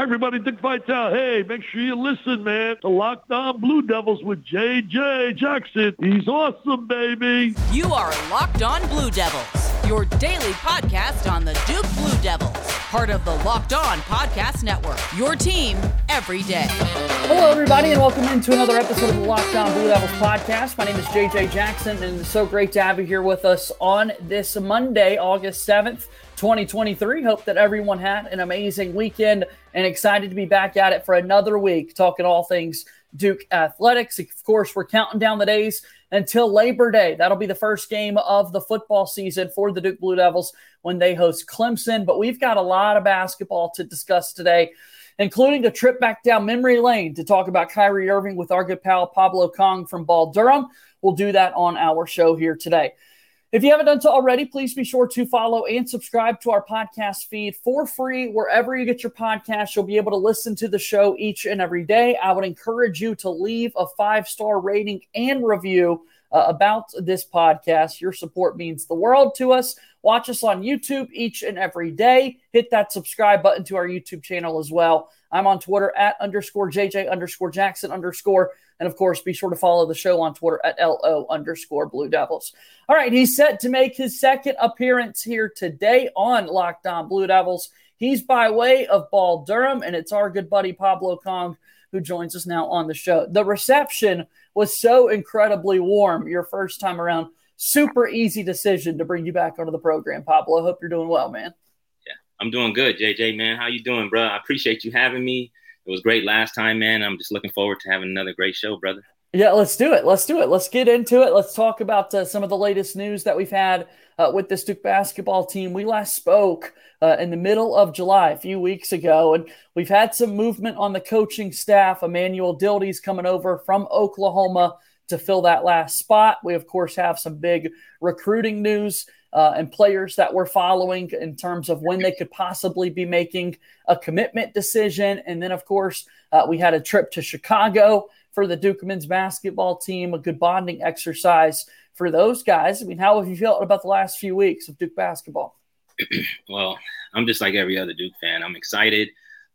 Hi, everybody. Dick Vitale. Hey, make sure you listen, man. To Locked On Blue Devils with JJ Jackson. He's awesome, baby. You are Locked On Blue Devils, your daily podcast on the Duke Blue Devils, part of the Locked On Podcast Network. Your team every day. Hello, everybody, and welcome into another episode of the Locked On Blue Devils podcast. My name is JJ Jackson, and it's so great to have you here with us on this Monday, August 7th. 2023. Hope that everyone had an amazing weekend and excited to be back at it for another week, talking all things Duke athletics. Of course, we're counting down the days until Labor Day. That'll be the first game of the football season for the Duke Blue Devils when they host Clemson. But we've got a lot of basketball to discuss today, including a trip back down memory lane to talk about Kyrie Irving with our good pal Pablo Cong from Ball Durham. We'll do that on our show here today. If you haven't done so already, please be sure to follow and subscribe to our podcast feed for free wherever you get your podcast. You'll be able to listen to the show each and every day. I would encourage you to leave a five star rating and review uh, about this podcast. Your support means the world to us. Watch us on YouTube each and every day. Hit that subscribe button to our YouTube channel as well. I'm on Twitter at underscore JJ underscore Jackson underscore. And of course, be sure to follow the show on Twitter at LO underscore Blue Devils. All right, he's set to make his second appearance here today on Locked On Blue Devils. He's by way of Ball Durham, and it's our good buddy Pablo Cong who joins us now on the show. The reception was so incredibly warm your first time around. Super easy decision to bring you back onto the program, Pablo. Hope you're doing well, man. Yeah, I'm doing good, JJ, man. How you doing, bro? I appreciate you having me. It was great last time, man. I'm just looking forward to having another great show, brother. Yeah, let's do it. Let's do it. Let's get into it. Let's talk about uh, some of the latest news that we've had uh, with this Duke basketball team. We last spoke uh, in the middle of July, a few weeks ago, and we've had some movement on the coaching staff. Emmanuel Dildy's coming over from Oklahoma to fill that last spot. We, of course, have some big recruiting news uh, and players that we're following in terms of when they could possibly be making a commitment decision. And then, of course, uh, we had a trip to Chicago for the Duke men's basketball team, a good bonding exercise for those guys. I mean, how have you felt about the last few weeks of Duke basketball? well, I'm just like every other Duke fan. I'm excited.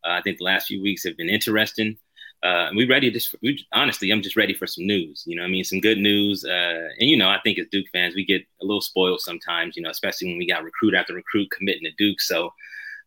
Uh, I think the last few weeks have been interesting. Uh, we ready to we, honestly, I'm just ready for some news. You know, I mean, some good news. Uh, and you know, I think as Duke fans, we get a little spoiled sometimes. You know, especially when we got recruit after recruit committing to Duke. So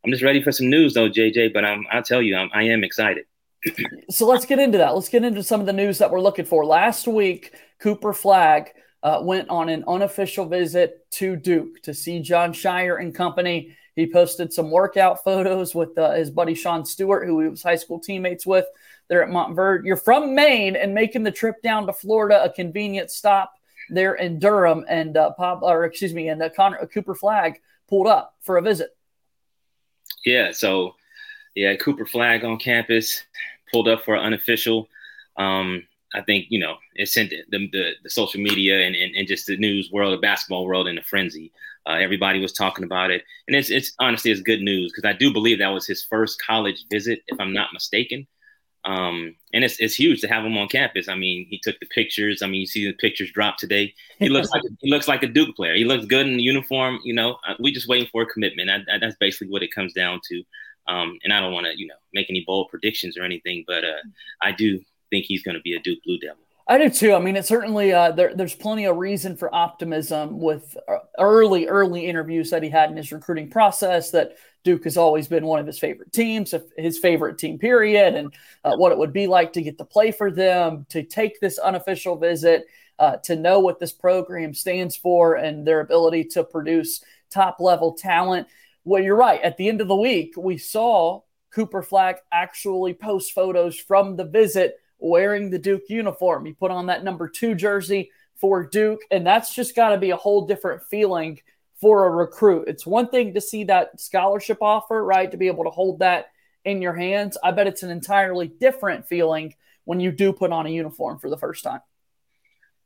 I'm just ready for some news, though, JJ. But I'm, I'll tell you, I'm, I am excited. so let's get into that. Let's get into some of the news that we're looking for. Last week, Cooper Flagg uh, went on an unofficial visit to Duke to see Jon Scheyer and company. He posted some workout photos with uh, his buddy Sean Stewart, who he was high school teammates with there at Montverde. You're from Maine and making the trip down to Florida, a convenient stop there in Durham, and uh, Pop, or excuse me, and uh, Connor uh, Cooper Flagg pulled up for a visit. Yeah, so yeah, Cooper Flagg on campus pulled up for an unofficial. Um, I think you know it sent the, the, the social media and, and, and, just the news world, the basketball world, in a frenzy. Uh, everybody was talking about it, and it's it's honestly it's good news because I do believe that was his first college visit, if I'm not mistaken. Um, and it's it's huge to have him on campus. I mean, he took the pictures. I mean, you see the pictures drop today. He looks like he looks like a Duke player. He looks good in the uniform. You know, uh, we just waiting for a commitment. I, I, that's basically what it comes down to. Um, and I don't want to, you know, make any bold predictions or anything, but uh, I do think he's going to be a Duke Blue Devil. I do too. I mean, it certainly uh, there, there's plenty of reason for optimism with uh, early, early interviews that he had in his recruiting process. That Duke has always been one of his favorite teams, his favorite team, period, and uh, what it would be like to get to play for them, to take this unofficial visit, uh, to know what this program stands for, and their ability to produce top level talent. Well, you're right. At the end of the week, we saw Cooper Flagg actually post photos from the visit wearing the Duke uniform. He put on that number two jersey for Duke, and that's just got to be a whole different feeling for a recruit. It's one thing to see that scholarship offer, right? To be able to hold that in your hands. I bet it's an entirely different feeling when you do put on a uniform for the first time.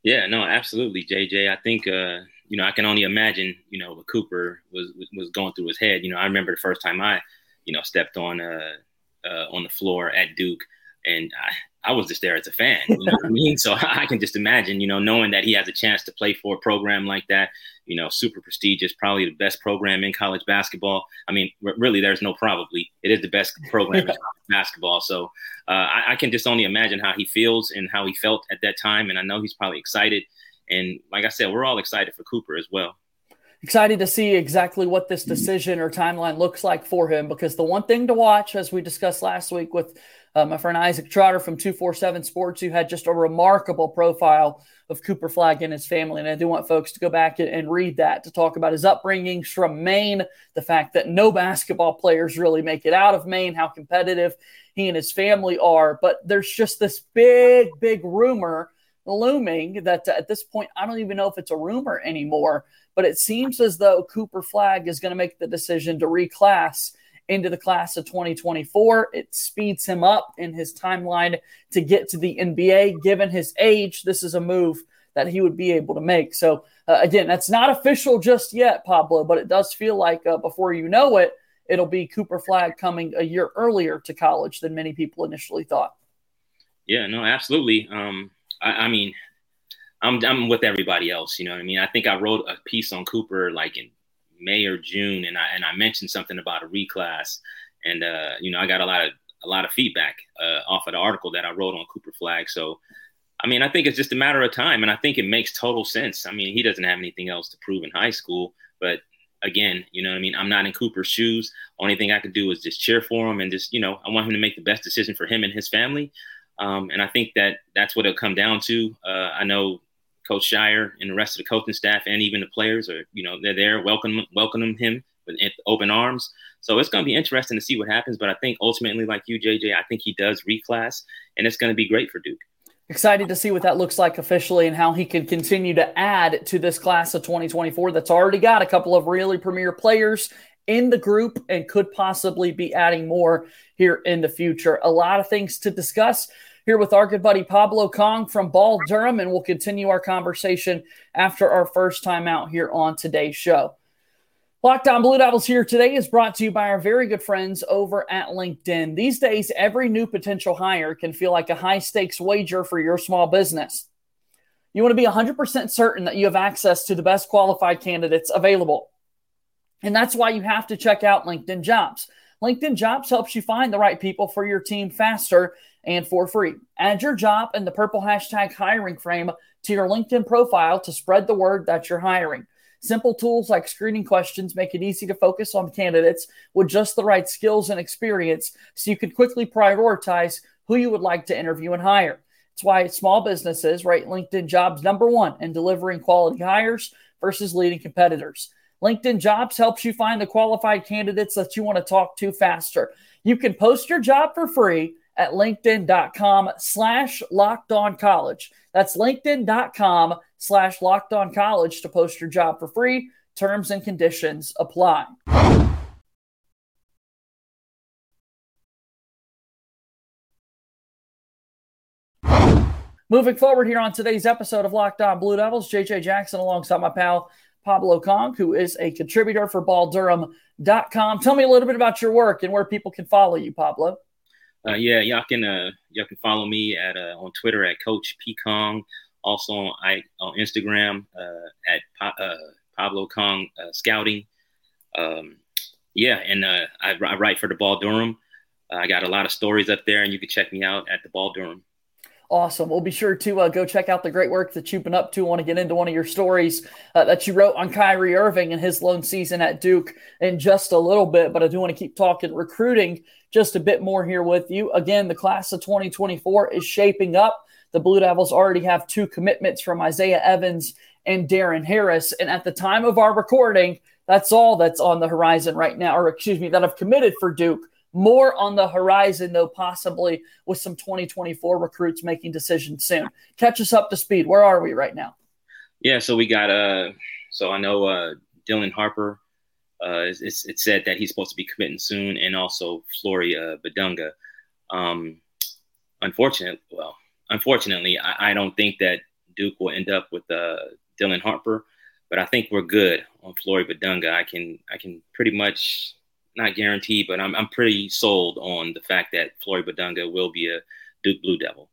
Yeah, no, absolutely, JJ. I think uh, you know I can only imagine you know what Cooper was was going through his head. You know, I remember the first time I you know stepped on uh, uh on the floor at Duke, and I was just there as a fan. You know what I mean? So I can just imagine, you know, knowing that he has a chance to play for a program like that, you know, super prestigious, probably the best program in college basketball. I mean, r- really, there's no probably. It is the best program in college basketball. So uh, I, I can just only imagine how he feels and how he felt at that time. And I know he's probably excited. And like I said, we're all excited for Cooper as well excited to see exactly what this decision or timeline looks like for him because the one thing to watch, as we discussed last week with uh, my friend Isaac Trotter from 247 Sports, who had just a remarkable profile of Cooper Flagg and his family. And I do want folks to go back and read that to talk about his upbringing from Maine, the fact that no basketball players really make it out of Maine, how competitive he and his family are. But there's just this big, big rumor looming that uh, at this point, I don't even know if it's a rumor anymore, but it seems as though Cooper Flagg is going to make the decision to reclass into the class of 2024. It speeds him up in his timeline to get to the NBA. Given his age, this is a move that he would be able to make. So, uh, again, that's not official just yet, Pablo, but it does feel like uh, before you know it, it'll be Cooper Flagg coming a year earlier to college than many people initially thought. Yeah, no, absolutely. Um, I, I mean, I'm I'm with everybody else. You know what I mean? I think I wrote a piece on Cooper like in May or June, and I and I mentioned something about a reclass, and uh, you know I got a lot of a lot of feedback uh, off of the article that I wrote on Cooper Flagg. So, I mean, I think it's just a matter of time, and I think it makes total sense. I mean, he doesn't have anything else to prove in high school, but again, you know what I mean? I'm not in Cooper's shoes. Only thing I could do is just cheer for him and just, you know, I want him to make the best decision for him and his family. Um, and I think that that's what it'll come down to. Uh, I know Coach Scheyer and the rest of the coaching staff and even the players are, you know, they're there welcoming welcoming him with open arms. So it's going to be interesting to see what happens. But I think ultimately, like you, JJ, I think he does reclass, and it's going to be great for Duke. Excited to see what that looks like officially and how he can continue to add to this class of 2024 that's already got a couple of really premier players in the group and could possibly be adding more here in the future. A lot of things to discuss here with our good buddy Pablo Cong from Ball Durham, and we'll continue our conversation after our first time out here on today's show. Locked On Blue Devils here today is brought to you by our very good friends over at LinkedIn. These days, every new potential hire can feel like a high stakes wager for your small business. You want to be 100% certain that you have access to the best qualified candidates available. And that's why you have to check out LinkedIn Jobs. LinkedIn Jobs helps you find the right people for your team faster and for free. Add your job and the purple hashtag hiring frame to your LinkedIn profile to spread the word that you're hiring. Simple tools like screening questions make it easy to focus on candidates with just the right skills and experience so you can quickly prioritize who you would like to interview and hire. It's why small businesses rate LinkedIn jobs number one in delivering quality hires versus leading competitors. LinkedIn Jobs helps you find the qualified candidates that you want to talk to faster. You can post your job for free at linkedin.com slash locked on college. That's linkedin.com slash locked on college to post your job for free. Terms and conditions apply. Moving forward here on today's episode of Locked On Blue Devils, JJ Jackson alongside my pal Pablo Cong, who is a contributor for balldurham.com. Tell me a little bit about your work and where people can follow you, Pablo. Uh, yeah, y'all can uh, y'all can follow me at uh, on Twitter at Coach P Cong, also on I on Instagram uh, at pa- uh, Pablo Cong uh, Scouting. Um, yeah, and I, I, write for the Ball Durham. I got a lot of stories up there, and you can check me out at the Ball Durham. Awesome. We'll be sure to uh, go check out the great work that you've been up to. I want to get into one of your stories uh, that you wrote on Kyrie Irving and his lone season at Duke in just a little bit, but I do want to keep talking recruiting just a bit more here with you. Again, the class of 2024 is shaping up. The Blue Devils already have two commitments from Isaiah Evans and Darren Harris. And at the time of our recording, that's all that's on the horizon right now, or excuse me, that have committed for Duke more on the horizon, though, possibly with some 2024 recruits making decisions soon. Catch us up to speed. Where are we right now? Yeah, so we got uh so I know uh Dylan Harper uh it's, it's said that he's supposed to be committing soon and also Flory uh Bidunga. Um unfortunately well, unfortunately I, I don't think that Duke will end up with uh Dylan Harper, but I think we're good on Flory Bidunga. I can I can pretty much not guaranteed, but I'm I'm pretty sold on the fact that Flory Bidunga will be a Duke Blue Devil.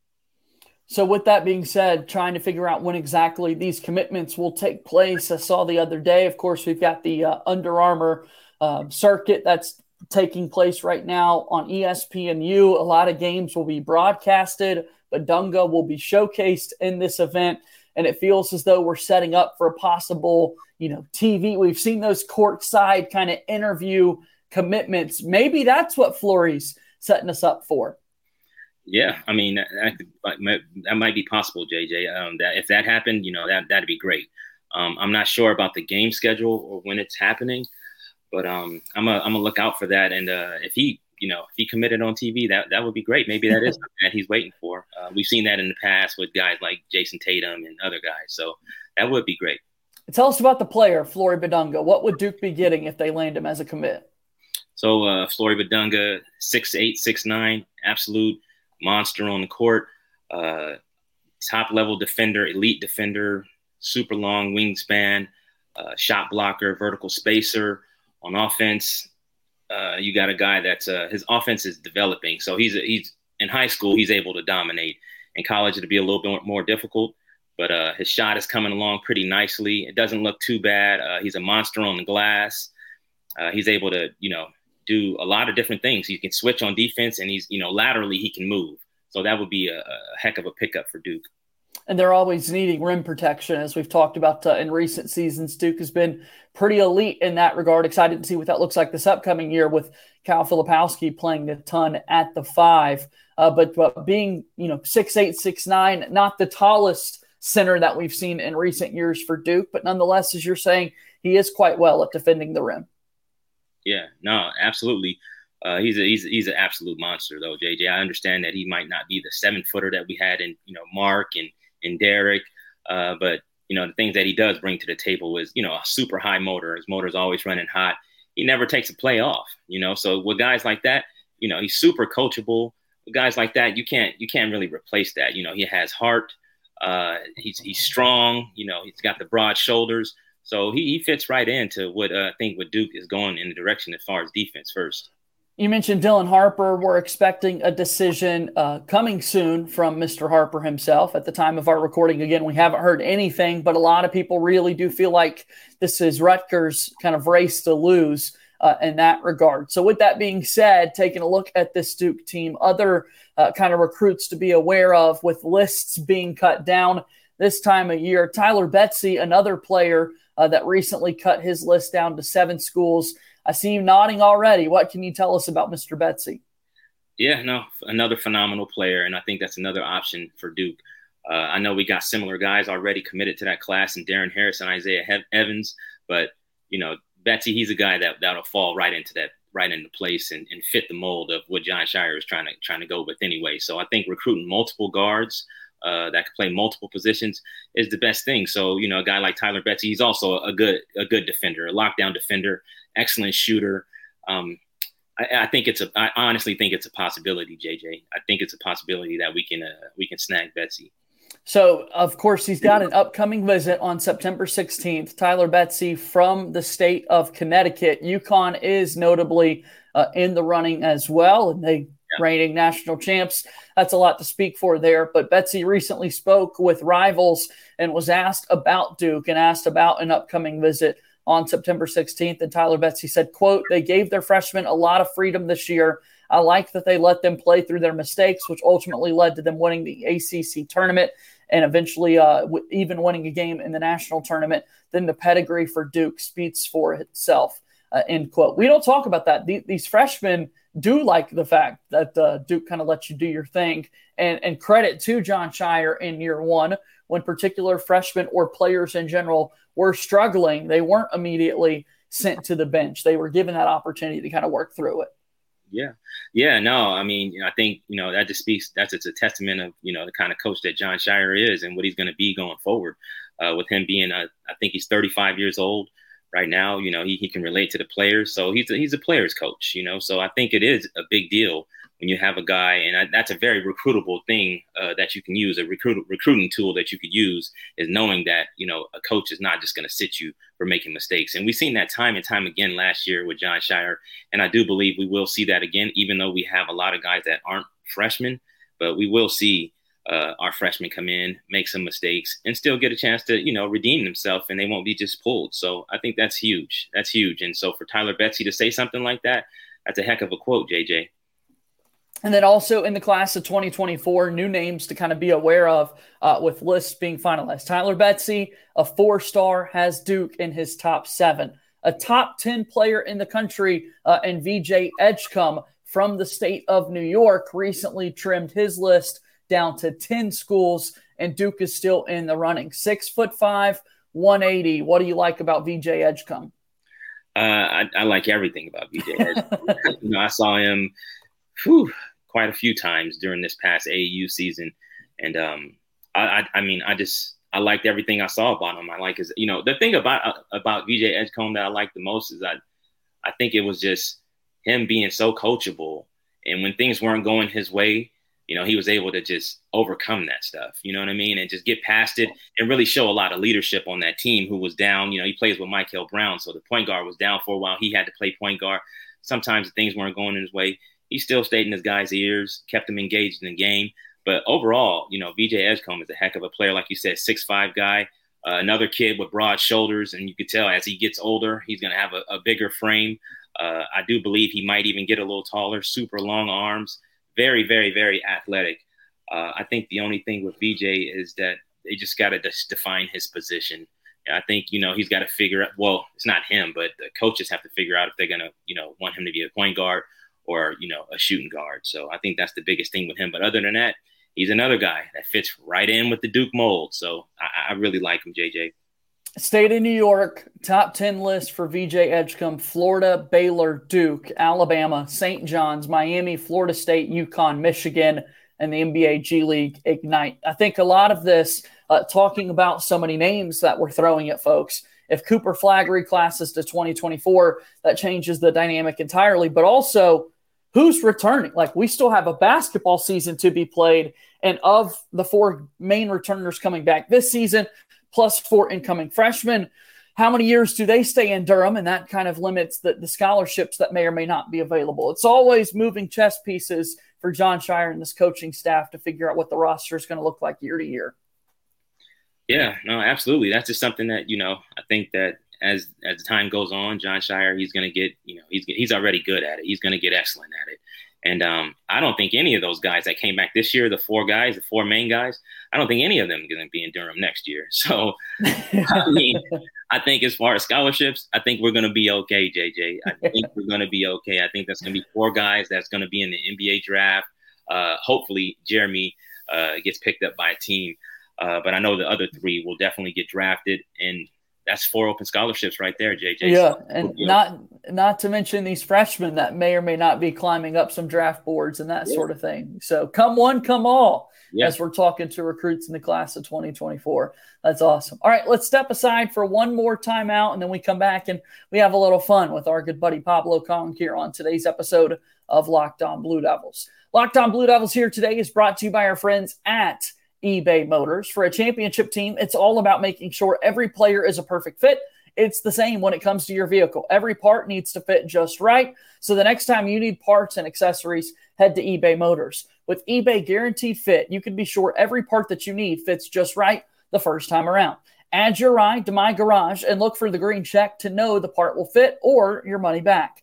So, with that being said, trying to figure out when exactly these commitments will take place. I saw the other day, of course, we've got the uh, Under Armour uh, circuit that's taking place right now on ESPNU. A lot of games will be broadcasted, but Dunga will be showcased in this event. And it feels as though we're setting up for a possible, you know, TV. We've seen those courtside kind of interview commitments. Maybe that's what Flory's setting us up for. Yeah, I mean that, that, that might be possible, JJ. Um, that if that happened, you know that that'd be great. Um, I'm not sure about the game schedule or when it's happening, but um, I'm a I'm gonna look out for that. And uh, if he, you know, if he committed on TV, that that would be great. Maybe that is something that he's waiting for. Uh, we've seen that in the past with guys like Jayson Tatum and other guys, so that would be great. Tell us about the player, Flory Bidunga. What would Duke be getting if they land him as a commit? So uh, Flory Bidunga, six eight, six nine, absolute monster on the court, uh, top level defender, elite defender, super long wingspan, uh, shot blocker, vertical spacer. On offense, uh, you got a guy that's uh, his offense is developing. So he's he's in high school, he's able to dominate. In college, it'll be a little bit more difficult, but uh, his shot is coming along pretty nicely. It doesn't look too bad. He's a monster on the glass. he's able to, you know, do a lot of different things. He can switch on defense, and he's you know laterally he can move. So that would be a, a heck of a pickup for Duke. And they're always needing rim protection, as we've talked about uh, in recent seasons. Duke has been pretty elite in that regard. Excited to see what that looks like this upcoming year with Kyle Filipowski playing a ton at the five. Uh, but, but being, you know, six eight, six nine, not the tallest center that we've seen in recent years for Duke, but nonetheless, as you're saying, he is quite well at defending the rim. Yeah, no, absolutely. Uh, he's a he's he's an absolute monster though, JJ. I understand that he might not be the seven footer that we had in you know Mark and and Dereck, uh, but you know the things that he does bring to the table is you know a super high motor. His motor's always running hot. He never takes a play off. You know, so with guys like that, you know he's super coachable. With guys like that, you can't you can't really replace that. You know, he has heart. Uh, he's he's strong. You know, he's got the broad shoulders. So he, he fits right into what uh, I think what Duke is going in the direction as far as defense first. You mentioned Dylan Harper. We're expecting a decision uh, coming soon from Mr. Harper himself. At the time of our recording, again, we haven't heard anything, but a lot of people really do feel like this is Rutgers' kind of race to lose uh, in that regard. So, with that being said, taking a look at this Duke team, other uh, kind of recruits to be aware of with lists being cut down this time of year. Tyler Betsey, another player uh, that recently cut his list down to seven schools. I see you nodding already. What can you tell us about Mr. Betsey? Yeah, no, another phenomenal player, and I think that's another option for Duke. Uh, I know we got similar guys already committed to that class, and Darren Harris and Isaiah Evans, but you know, Betsey, he's a guy that that'll fall right into that right into place and, and fit the mold of what Jon Scheyer is trying to trying to go with anyway. So I think recruiting multiple guards uh, that can play multiple positions is the best thing. So you know, a guy like Tyler Betsey, he's also a good a good defender, a lockdown defender, excellent shooter. Um, I, I, think it's a. I honestly think it's a possibility, JJ. I think it's a possibility that we can uh, we can snag Betsey. So, of course, he's got an upcoming visit on September 16th. Tyler Betsey from the state of Connecticut. UConn is notably uh, in the running as well, and they yeah. reigning national champs. That's a lot to speak for there. But Betsey recently spoke with rivals and was asked about Duke and asked about an upcoming visit on September 16th. And Tyler Betsey said, quote, they gave their freshmen a lot of freedom this year. I like that they let them play through their mistakes, which ultimately led to them winning the ACC tournament and eventually uh, w- even winning a game in the national tournament. Then the pedigree for Duke speaks for itself. Uh, end quote. We don't talk about that. The, these freshmen do like the fact that uh, Duke kind of lets you do your thing. And, and credit to Jon Scheyer in year one when particular freshmen or players in general were struggling. They weren't immediately sent to the bench. They were given that opportunity to kind of work through it. Yeah, yeah, no, I mean, I think you know that just speaks. That's it's a testament of you know the kind of coach that Jon Scheyer is and what he's going to be going forward. Uh, with him being, a, I think he's 35 years old right now. You know, he, he can relate to the players. So he's a, he's a player's coach, you know. So I think it is a big deal when you have a guy, and I, that's a very recruitable thing uh, that you can use. A recruit, recruiting tool that you could use is knowing that, you know, a coach is not just going to sit you for making mistakes. And we've seen that time and time again last year with Jon Scheyer. And I do believe we will see that again, even though we have a lot of guys that aren't freshmen, but we will see uh, our freshmen come in, make some mistakes, and still get a chance to, you know, redeem themselves, and they won't be just pulled. So I think that's huge. That's huge. And so for Tyler Betsey to say something like that, that's a heck of a quote, JJ. And then also in the class of 2024, new names to kind of be aware of uh, with lists being finalized. Tyler Betsey, a four star, has Duke in his top seven. A top 10 player in the country, uh, and VJ Edgecombe from the state of New York recently trimmed his list down to 10 schools, and Duke is still in the running. Six foot five, 180. What do you like about VJ Edgecombe? Uh, I, I, like everything about VJ. you know, I saw him whew, quite a few times during this past AAU season, and um, I, I, I, mean, I just I liked everything I saw about him. I like his, you know, the thing about uh, about VJ Edgecombe that I like the most is that I think it was just him being so coachable, and when things weren't going his way, you know, he was able to just overcome that stuff, you know what I mean? And just get past it and really show a lot of leadership on that team who was down. You know, he plays with Michael Brown, so the point guard was down for a while. He had to play point guard. Sometimes things weren't going in his way. He still stayed in his guys' ears, kept them engaged in the game. But overall, you know, VJ Edgecombe is a heck of a player. Like you said, six five guy, uh, another kid with broad shoulders. And you could tell as he gets older, he's going to have a, a, bigger frame. Uh, I do believe he might even get a little taller, super long arms very, very, very athletic. Uh, I think the only thing with VJ is that they just got to define his position. I think you know he's got to figure out. Well, it's not him, but the coaches have to figure out if they're gonna you know want him to be a point guard or you know a shooting guard. So I think that's the biggest thing with him. But other than that, he's another guy that fits right in with the Duke mold. So I, I really like him, JJ. State of New York, top 10 list for VJ Edgecombe, Florida, Baylor, Duke, Alabama, St. John's, Miami, Florida State, UConn, Michigan, and the NBA G League Ignite. I think a lot of this, uh, talking about so many names that we're throwing at folks, if Cooper Flagg reclasses to 2024, that changes the dynamic entirely. But also, who's returning? Like, we still have a basketball season to be played. And of the four main returners coming back this season, plus four incoming freshmen. How many years do they stay in Durham? And that kind of limits the, the scholarships that may or may not be available. It's always moving chess pieces for Jon Scheyer and this coaching staff to figure out what the roster is going to look like year to year. Yeah, no, absolutely. That's just something that, you know, I think that as as time goes on, Jon Scheyer, he's going to get, you know, he's he's already good at it. He's going to get excellent at it. And um, I don't think any of those guys that came back this year, the four guys, the four main guys, I don't think any of them are going to be in Durham next year. So, I mean, I think as far as scholarships, I think we're going to be okay, JJ. I think we're going to be okay. I think that's going to be four guys that's going to be in the NBA draft. Uh, hopefully, Jeremy uh, gets picked up by a team. Uh, but I know the other three will definitely get drafted. And that's four open scholarships right there, JJ. Yeah, and not not to mention these freshmen that may or may not be climbing up some draft boards and that yeah. sort of thing. So come one, come all. Yeah. As we're talking to recruits in the class of 2024. That's awesome. All right, let's step aside for one more timeout and then we come back and we have a little fun with our good buddy Pablo Cong here on today's episode of Locked On Blue Devils. Locked On Blue Devils here today is brought to you by our friends at eBay Motors. For a championship team, it's all about making sure every player is a perfect fit. It's the same when it comes to your vehicle. Every part needs to fit just right. So the next time you need parts and accessories, head to eBay Motors. With eBay Guaranteed Fit, you can be sure every part that you need fits just right the first time around. Add your ride to my garage and look for the green check to know the part will fit or your money back.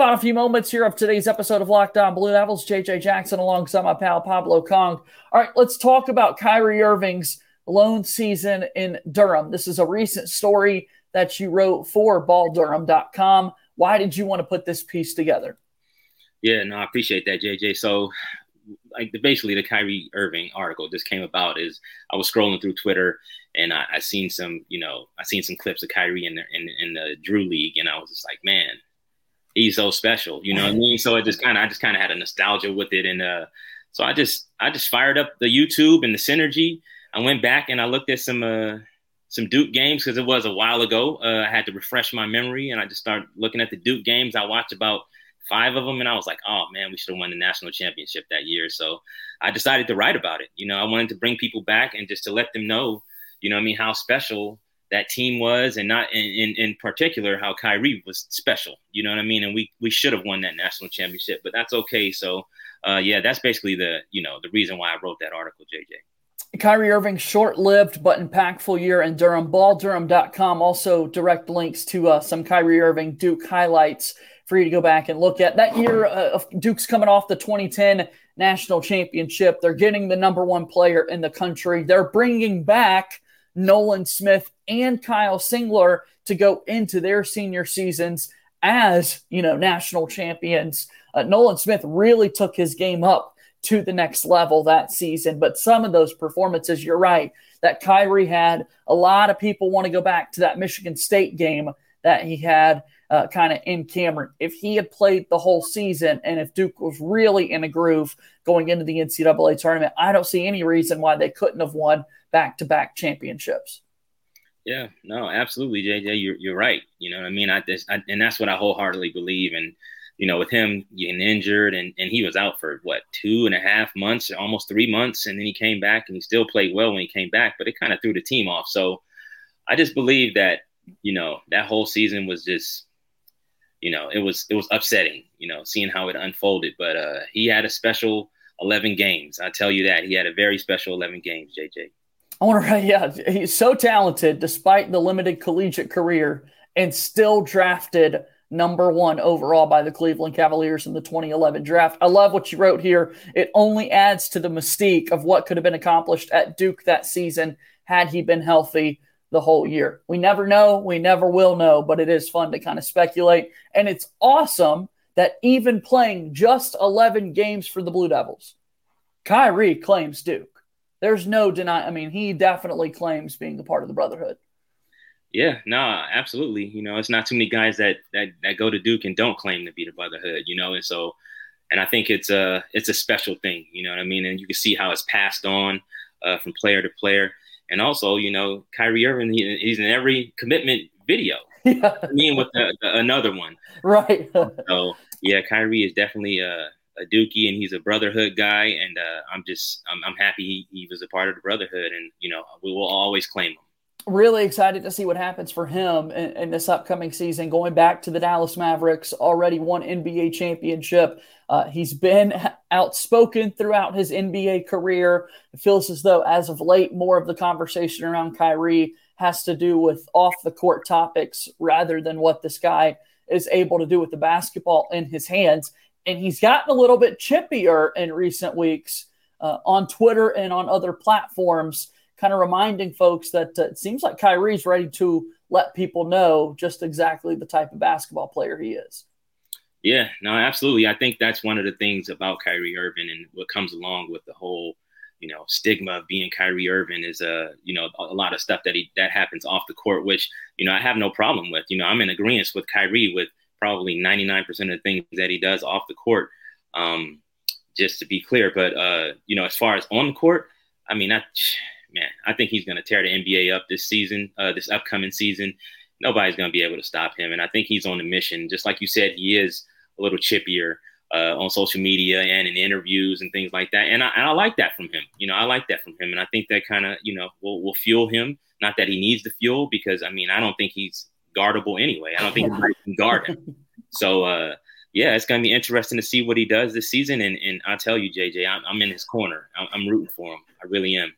Final few moments here of today's episode of Locked On Blue Devils. JJ Jackson alongside my pal Pablo Cong. All right, let's talk about Kyrie Irving's lone season in Durham. This is a recent story that you wrote for balldurham.com. Why did you want to put this piece together? Yeah, no, I appreciate that, JJ. So, like, the, basically, the Kyrie Irving article just came about is I was scrolling through Twitter and I, I seen some, you know, I seen some clips of Kyrie in the in, in the Drew League, and I was just like, man, he's so special. You know what I mean? So it just kind of I just kind of had a nostalgia with it, and uh, so I just I just fired up the YouTube and the synergy. I went back and I looked at some uh, some Duke games because it was a while ago. Uh, I had to refresh my memory, and I just started looking at the Duke games. I watched about five of them, and I was like, oh man, we should have won the national championship that year. So I decided to write about it. You know, I wanted to bring people back and just to let them know, you know, I mean, how special that team was, and not in, in, in particular how Kyrie was special. You know what I mean? And we we should have won that national championship, but that's okay. So uh, yeah, that's basically the you know the reason why I wrote that article, JJ. Kyrie Irving, short lived but impactful year in Durham. BallDurham.com also direct links to uh, some Kyrie Irving Duke highlights for you to go back and look at. That year uh, Duke's coming off the 2010 national championship. They're getting the number one player in the country. They're bringing back Nolan Smith and Kyle Singler to go into their senior seasons as, you know, national champions. Uh, Nolan Smith really took his game up to the next level that season. But some of those performances, you're right, that Kyrie had, a lot of people want to go back to that Michigan State game that he had uh, kind of in Cameron. If he had played the whole season and if Duke was really in a groove going into the NCAA tournament, I don't see any reason why they couldn't have won back to back championships. Yeah, no, absolutely, JJ. You're, you're right. You know what I mean? I, I, and that's what I wholeheartedly believe. And, you know, with him getting injured and, and he was out for what, two and a half months, almost three months. And then he came back and he still played well when he came back, but it kind of threw the team off. So I just believe that, you know, that whole season was just, you know, it was, it was upsetting, you know, seeing how it unfolded. But uh, he had a special 11 games. I tell you that. He had a very special 11 games, JJ. I want to, write, yeah, he's so talented despite the limited collegiate career and still drafted number one overall by the Cleveland Cavaliers in the 2011 draft. I love what you wrote here. It only adds to the mystique of what could have been accomplished at Duke that season had he been healthy the whole year. We never know. We never will know, but it is fun to kind of speculate. And it's awesome that even playing just 11 games for the Blue Devils, Kyrie claims Duke there's no deny. I mean, he definitely claims being a part of the brotherhood. Yeah, no, absolutely. You know, it's not too many guys that that that go to Duke and don't claim to be the brotherhood. You know, and so, and I think it's a it's a special thing. You know what I mean? And you can see how it's passed on uh, from player to player. And also, you know, Kyrie Irving, he, he's in every commitment video. Yeah. Me and with the, the, another one. Right. so yeah, Kyrie is definitely uh a Dookie and he's a Brotherhood guy, and uh, I'm just I'm, I'm happy he, he was a part of the Brotherhood, and you know we will always claim him. Really excited to see what happens for him in, in this upcoming season. Going back to the Dallas Mavericks, already won NBA championship. Uh, he's been outspoken throughout his NBA career. It feels as though, as of late, more of the conversation around Kyrie has to do with off the court topics rather than what this guy is able to do with the basketball in his hands and he's gotten a little bit chippier in recent weeks uh, on Twitter and on other platforms, kind of reminding folks that uh, it seems like Kyrie's ready to let people know just exactly the type of basketball player he is. Yeah, no, absolutely. I think that's one of the things about Kyrie Irving and what comes along with the whole, you know, stigma of being Kyrie Irving is a, uh, you know, a lot of stuff that he that happens off the court, which you know I have no problem with. You know, I'm in agreement with Kyrie with probably 99% of the things that he does off the court. Um, just to be clear, but uh, you know, as far as on the court, I mean, I, man, I think he's going to tear the NBA up this season, uh, this upcoming season. Nobody's going to be able to stop him, and I think he's on a mission. Just like you said, he is a little chippier uh, on social media and in interviews and things like that. And I, and I like that from him. You know, I like that from him, and I think that kind of you know will will fuel him. Not that he needs the fuel, because I mean, I don't think he's guardable anyway. I don't think anybody can guard him. So uh, yeah, it's gonna be interesting to see what he does this season. And and I tell you, JJ, I'm, I'm in his corner. I'm, I'm, rooting for him. I really am.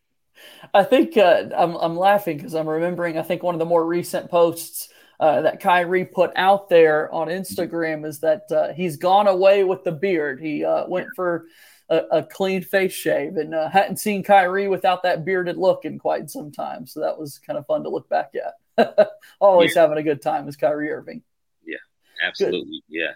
I think uh, I'm I'm laughing because I'm remembering. I think one of the more recent posts. Uh, that Kyrie put out there on Instagram is that uh, he's gone away with the beard. He uh, went for a, a, clean face shave and uh, hadn't seen Kyrie without that bearded look in quite some time. So that was kind of fun to look back at. Always yeah. having a good time is Kyrie Irving. Yeah, absolutely. Good. Yeah.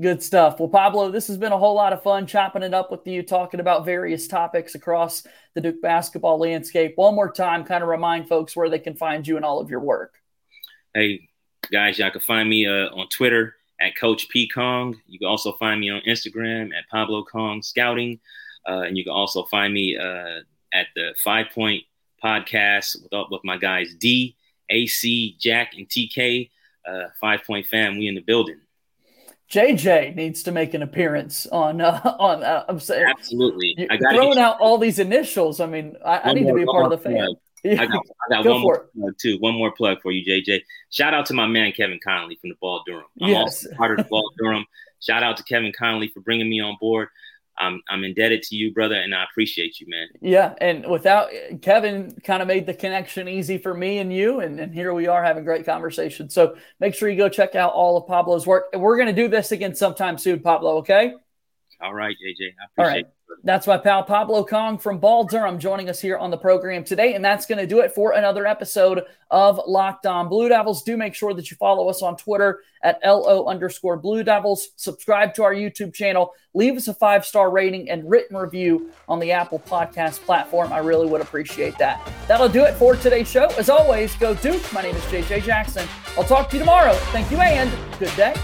Good stuff. Well, Pablo, this has been a whole lot of fun chopping it up with you, talking about various topics across the Duke basketball landscape. One more time, kind of remind folks where they can find you and all of your work. Hey, guys, y'all can find me uh, on Twitter at Coach P Cong. You can also find me on Instagram at Pablo Cong Scouting, uh, and you can also find me uh, at the Five Point Podcast with with my guys D, AC, Jack, and TK. Uh, Five Point Fam, we in the building. JJ needs to make an appearance on uh, on. Uh, I'm saying absolutely. I got throwing out all these initials. I mean, I, I need more, to be a part of the. Yeah. I got, I got one more plug too. One more plug for you, JJ. Shout out to my man Kevin Connolly from the Ball Durham. I'm yes. also part of the Ball Durham. Shout out to Kevin Connolly for bringing me on board. I'm I'm indebted to you, brother, and I appreciate you, man. Yeah, and without Kevin, kind of made the connection easy for me and you, and, and here we are having great conversation. So make sure you go check out all of Pablo's work. We're going to do this again sometime soon, Pablo. Okay. All right, JJ. I appreciate all right. That's my pal Pablo Cong from Ball Durham joining us here on the program today. And that's going to do it for another episode of Locked On Blue Devils. Do make sure that you follow us on Twitter at LO underscore Blue Devils. Subscribe to our YouTube channel. Leave us a five star rating and written review on the Apple Podcast platform. I really would appreciate that. That'll do it for today's show. As always, go Duke. My name is JJ Jackson. I'll talk to you tomorrow. Thank you and good day.